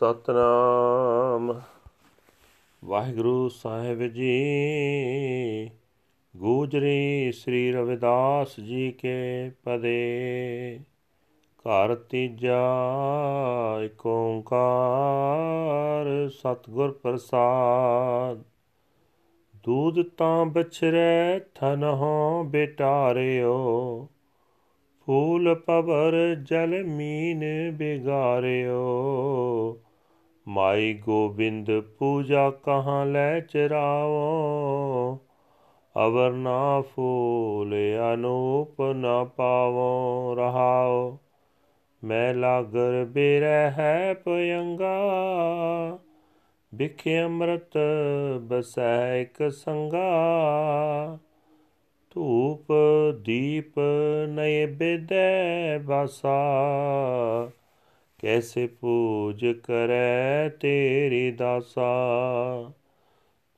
ਸਤਨਾਮ। ਵਾਹਿਗੁਰੂ ਸਾਹਿਬ ਜੀ, ਗੂਜਰੀ ਸ੍ਰੀ ਰਵਿਦਾਸ ਜੀ ਕੇ ਪਦੇ। ਘਰ ਤੀਜਾ ਏਕ ਓੰਕਾਰ, ਸਤਿਗੁਰ ਪ੍ਰਸਾਦ। ਦੂਧ ਤਾਂ ਬਛਰੇ ਥਨਹੁ ਬੇਟਾਰਿਓ। ਫੂਲ ਪਵਰ ਜਲ ਮੀਨ ਬਿਗਾਰਿਓ। ਮਾਈ ਗੋਬਿੰਦ ਪੂਜਾ ਕਹਾਂ ਲੈ ਚਰਾਵੋ? ਅਵਰ ਨਾ ਫੂਲ ਅਨੂਪ ਨਾ ਪਾਵੋ, ਰਹਾਓ। ਮੈਂ ਲਾਗਰ ਬਿਰਹਿ ਹੈ ਪਯੰਗਾ ਬਿਖੇ ਅੰਮ੍ਰਿਤ ਬਸੈ ਇਕ ਸੰਗਾ। ਧੂਪ ਦੀਪ ਨਏ ਬੇਦੈ ਬਾਸਾ ਕੈਸੇ ਪੂਜ ਕਰੈ ਤੇਰੀ ਦਾਸਾ?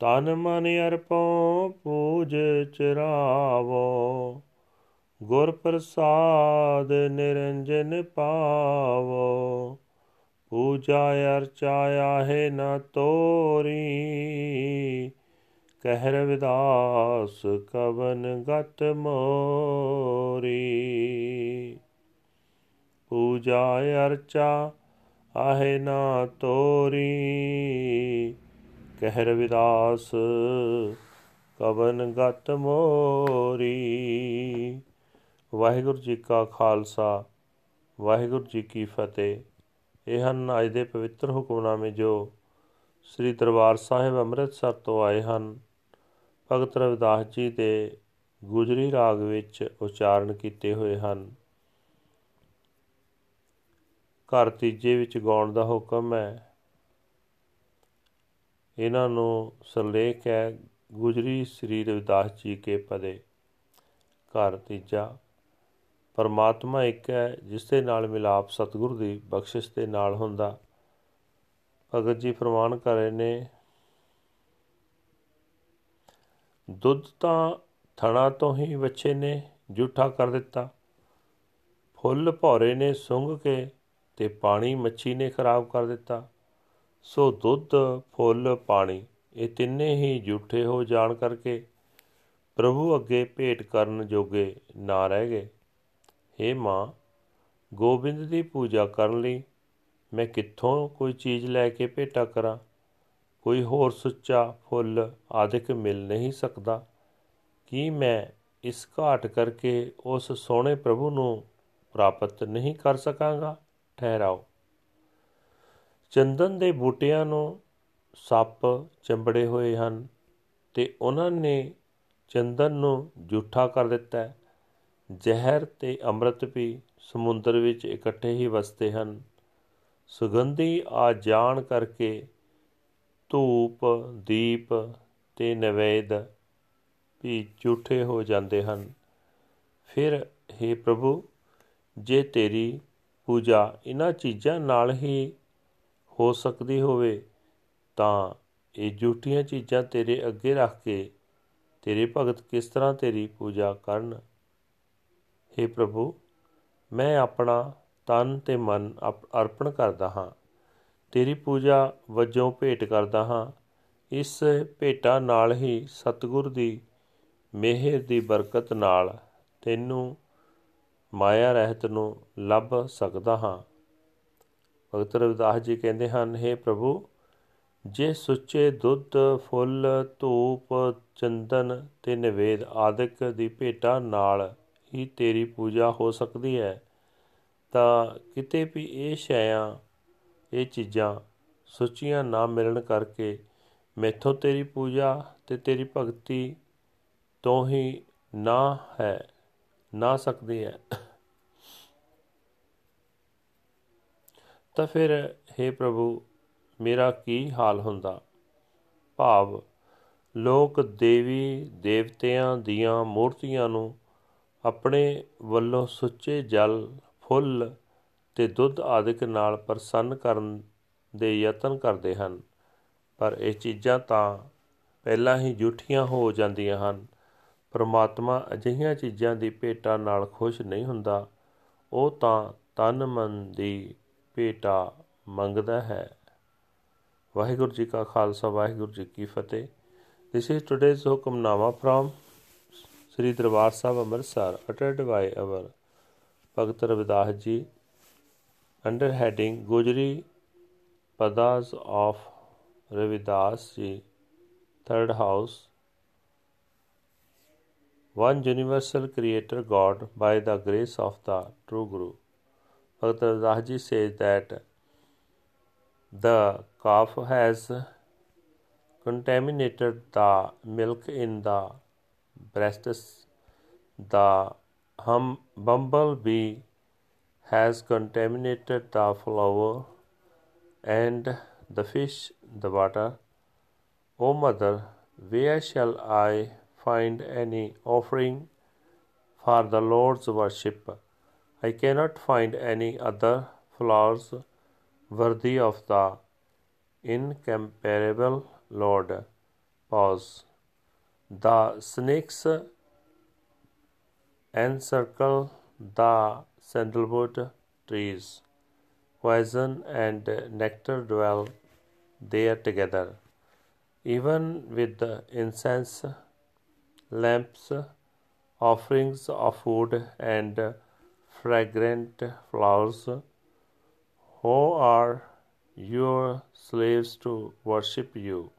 ਤਨ ਮਨ ਅਰਪੋ ਪੂਜ ਚਰਾਵੋ। ਗੁਰ ਪ੍ਰਸਾਦ ਨਿਰੰਜਨ ਪਾਵੋ। ਪੂਜਾ ਅਰਚਾ ਆਹੇ ਨ ਤੋਰੀ। ਕਹਿ ਰਵਿਦਾਸ ਕਵਨ ਗਤ ਮੋਰੀ। ਪੂਜਾ ਅਰਚਾ, ਆਹੇ ਨਾ ਤੋਰੀ। ਕਹਿ ਰਵਿਦਾਸ ਕਵਨ ਗਤ ਮੋਰੀ। ਵਾਹਿਗੁਰੂ ਜੀ ਕਾ ਖਾਲਸਾ, ਵਾਹਿਗੁਰੂ ਜੀ ਕੀ ਫਤਿਹ। ਇਹ ਹਨ ਅੱਜ ਦੇ ਪਵਿੱਤਰ ਹੁਕਮਨਾਮੇ ਜੋ ਸ੍ਰੀ ਦਰਬਾਰ ਸਾਹਿਬ ਅੰਮ੍ਰਿਤਸਰ ਤੋਂ ਆਏ ਹਨ। ਭਗਤ ਰਵਿਦਾਸ ਜੀ ਦੇ ਗੁਜਰੀ ਰਾਗ ਵਿੱਚ ਉਚਾਰਨ ਕੀਤੇ ਹੋਏ ਹਨ। ਘਰ ਤੀਜੇ ਵਿੱਚ ਗਾਉਣ ਦਾ ਹੁਕਮ ਹੈ। ਇਹਨਾਂ ਨੂੰ ਸਰਲੇਖ ਹੈ, ਗੁਜਰੀ ਸ੍ਰੀ ਰਵਿਦਾਸ ਜੀ ਕੇ ਪਦੇ। ਘਰ ਤੀਜਾ। ਪਰਮਾਤਮਾ ਇੱਕ ਹੈ ਜਿਸ ਦੇ ਨਾਲ ਮਿਲਾਪ ਸਤਿਗੁਰ ਦੀ ਬਖਸ਼ਿਸ਼ ਦੇ ਨਾਲ ਹੁੰਦਾ। ਭਗਤ ਜੀ ਫਰਮਾਨ ਕਰ ਰਹੇ ਨੇ, ਦੁੱਧ ਤਾਂ ਥਣਾ ਤੋਂ ਹੀ ਬੱਚੇ ਨੇ ਝੂਠਾ ਕਰ ਦਿੱਤਾ। ਫੁੱਲ ਭੌਰੇ ਨੇ ਸੁੰਘ ਕੇ ਤੇ ਪਾਣੀ ਮੱਛੀ ਨੇ ਖਰਾਬ ਕਰ ਦਿੱਤਾ। ਸੋ ਦੁੱਧ, ਫੁੱਲ, ਪਾਣੀ, ਇਹ ਤਿੰਨੇ ਹੀ ਝੂਠੇ ਹੋ ਜਾਣ ਕਰਕੇ ਪ੍ਰਭੂ ਅੱਗੇ ਭੇਟ ਕਰਨ ਜੋਗੇ ਨਾ ਰਹਿ ਗਏ। हे ਮਾਂ, ਗੋਬਿੰਦ ਦੀ ਪੂਜਾ ਕਰਨ ਲਈ ਮੈਂ ਕਿੱਥੋਂ ਕੋਈ ਚੀਜ਼ ਲੈ ਕੇ ਭੇਟਾ ਕਰਾਂ? ਕੋਈ ਹੋਰ ਸੁੱਚਾ ਫੁੱਲ ਆਦਿਕ ਮਿਲ ਨਹੀਂ ਸਕਦਾ। ਕੀ ਮੈਂ ਇਸ ਘਾਟ ਕਰਕੇ ਉਸ ਸੋਹਣੇ ਪ੍ਰਭੂ ਨੂੰ ਪ੍ਰਾਪਤ ਨਹੀਂ ਕਰ ਸਕਾਂਗਾ? ਠਹਿਰਾਓ। ਚੰਦਨ ਦੇ ਬੂਟਿਆਂ ਨੂੰ ਸੱਪ ਚੰਬੜੇ ਹੋਏ ਹਨ ਤੇ ਉਹਨਾਂ ਨੇ ਚੰਦਨ ਨੂੰ ਝੂਠਾ ਕਰ ਦਿੱਤਾ ਜ਼ਹਿਰ ਤੇ ਅੰਮ੍ਰਿਤ ਵੀ ਸਮੁੰਦਰ ਵਿੱਚ ਇਕੱਠੇ ਹੀ ਵਸਦੇ ਹਨ। ਸੁਗੰਧੀ ਆ ਜਾਣ ਕਰਕੇ ਧੂਪ, ਦੀਪ ਤੇ ਨਵੇਦ ਵੀ ਝੂਠੇ ਹੋ ਜਾਂਦੇ ਹਨ। ਫਿਰ हे ਪ੍ਰਭੂ, ਜੇ ਤੇਰੀ ਪੂਜਾ ਇਹਨਾਂ ਚੀਜ਼ਾਂ ਨਾਲ ਹੀ ਹੋ ਸਕਦੀ ਹੋਵੇ, ਤਾਂ ਇਹ ਝੂਠੀਆਂ ਚੀਜ਼ਾਂ ਤੇਰੇ ਅੱਗੇ ਰੱਖ ਕੇ ਤੇਰੇ ਭਗਤ ਕਿਸ ਤਰ੍ਹਾਂ ਤੇਰੀ ਪੂਜਾ ਕਰਨ? हे ਪ੍ਰਭੂ, ਮੈਂ ਆਪਣਾ ਤਨ ਤੇ ਮਨ ਅਰਪਣ ਕਰਦਾ ਹਾਂ। ਤੇਰੀ ਪੂਜਾ ਵਜੋਂ ਭੇਟ ਕਰਦਾ ਹਾਂ। ਇਸ ਭੇਟਾ ਨਾਲ ਹੀ ਸਤਿਗੁਰ ਦੀ ਮਿਹਰ ਦੀ ਬਰਕਤ ਨਾਲ ਤੈਨੂੰ ਮਾਇਆ ਰਹਿਤ ਨੂੰ ਲੱਭ ਸਕਦਾ ਹਾਂ। ਭਗਤ ਰਵਿਦਾਸ ਜੀ ਕਹਿੰਦੇ ਹਨ हे ਪ੍ਰਭੂ, ਜੇ ਸੁੱਚੇ ਦੁੱਧ, ਫੁੱਲ, ਧੂਪ, ਚੰਦਨ ਤੇ ਨਿਵੇਦ ਆਦਿਕ ਦੀ ਭੇਟਾ ਨਾਲ ਹੀ ਤੇਰੀ ਪੂਜਾ ਹੋ ਸਕਦੀ ਹੈ, ਤਾਂ ਕਿਤੇ ਵੀ ਇਹ ਸ਼ੈਆਂ ਇਹ ਚੀਜ਼ਾਂ ਸੁੱਚੀਆਂ ਨਾ ਮਿਲਣ ਕਰਕੇ ਮੈਥੋਂ ਤੇਰੀ ਪੂਜਾ ਤੇ ਤੇਰੀ ਭਗਤੀ ਤੋਂ ਹੀ ਨਾ ਹੈ, ਨਾ ਸਕਦੀ ਹੈ। ਤਾਂ ਫਿਰ हे ਪ੍ਰਭੂ, ਮੇਰਾ ਕੀ ਹਾਲ ਹੁੰਦਾ? ਭਾਵ, ਲੋਕ ਦੇਵੀ ਦੇਵਤਿਆਂ ਦੀਆਂ ਮੂਰਤੀਆਂ ਨੂੰ ਆਪਣੇ ਵੱਲੋਂ ਸੁੱਚੇ ਜਲ, ਫੁੱਲ ਤੇ ਦੁੱਧ ਆਦਿਕ ਨਾਲ ਪ੍ਰਸੰਨ ਕਰਨ ਦੇ ਯਤਨ ਕਰਦੇ ਹਨ। ਪਰ ਇਹ ਚੀਜ਼ਾਂ ਤਾਂ ਪਹਿਲਾਂ ਹੀ ਝੂਠੀਆਂ ਹੋ ਜਾਂਦੀਆਂ ਹਨ। ਪਰਮਾਤਮਾ ਅਜਿਹੀਆਂ ਚੀਜ਼ਾਂ ਦੀ ਭੇਟਾ ਨਾਲ ਖੁਸ਼ ਨਹੀਂ ਹੁੰਦਾ। ਉਹ ਤਾਂ ਤਨ ਮਨ ਦੀ ਭੇਟਾ ਮੰਗਦਾ ਹੈ ਵਾਹਿਗੁਰੂ ਜੀ ਕਾ ਖਾਲਸਾ ਵਾਹਿਗੁਰੂ ਜੀ ਕੀ ਫਤਿਹ this is today's Hukamnama from Sri Darbar Sahib Amritsar ਅਟਟਡ by our Bhagat Ravidas ji under heading Gujri padas of Ravidas ji 3rd house one universal creator god by the grace of the true guru Bhagat Ravidas Ji says that the calf has contaminated the milk in the breasts. The hum bumblebee has contaminated the flower and the fish the water. O mother, where shall I find any offering for the Lord's worship? I cannot find any other flowers worthy of the incomparable Lord. Pause. The snakes encircle the sandalwood trees. Poison and nectar dwell there together. Even with the incense, lamps, offerings of food, and fragrant flowers, who are your slaves to worship you.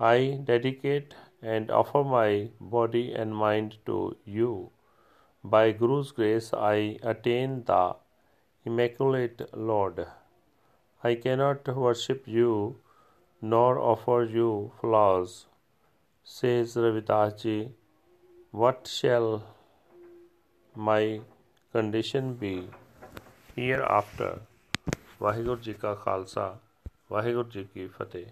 I dedicate and offer my body and mind to you. By Guru's grace, I attain the Immaculate Lord. I cannot worship you nor offer you flowers. Says Ravidas Ji, what shall my condition be hereafter Waheguru ji ਕਾ ਖਾਲਸਾ ਵਾਹਿਗੁਰੂ ਜੀ ਕੀ ਫਤਿਹ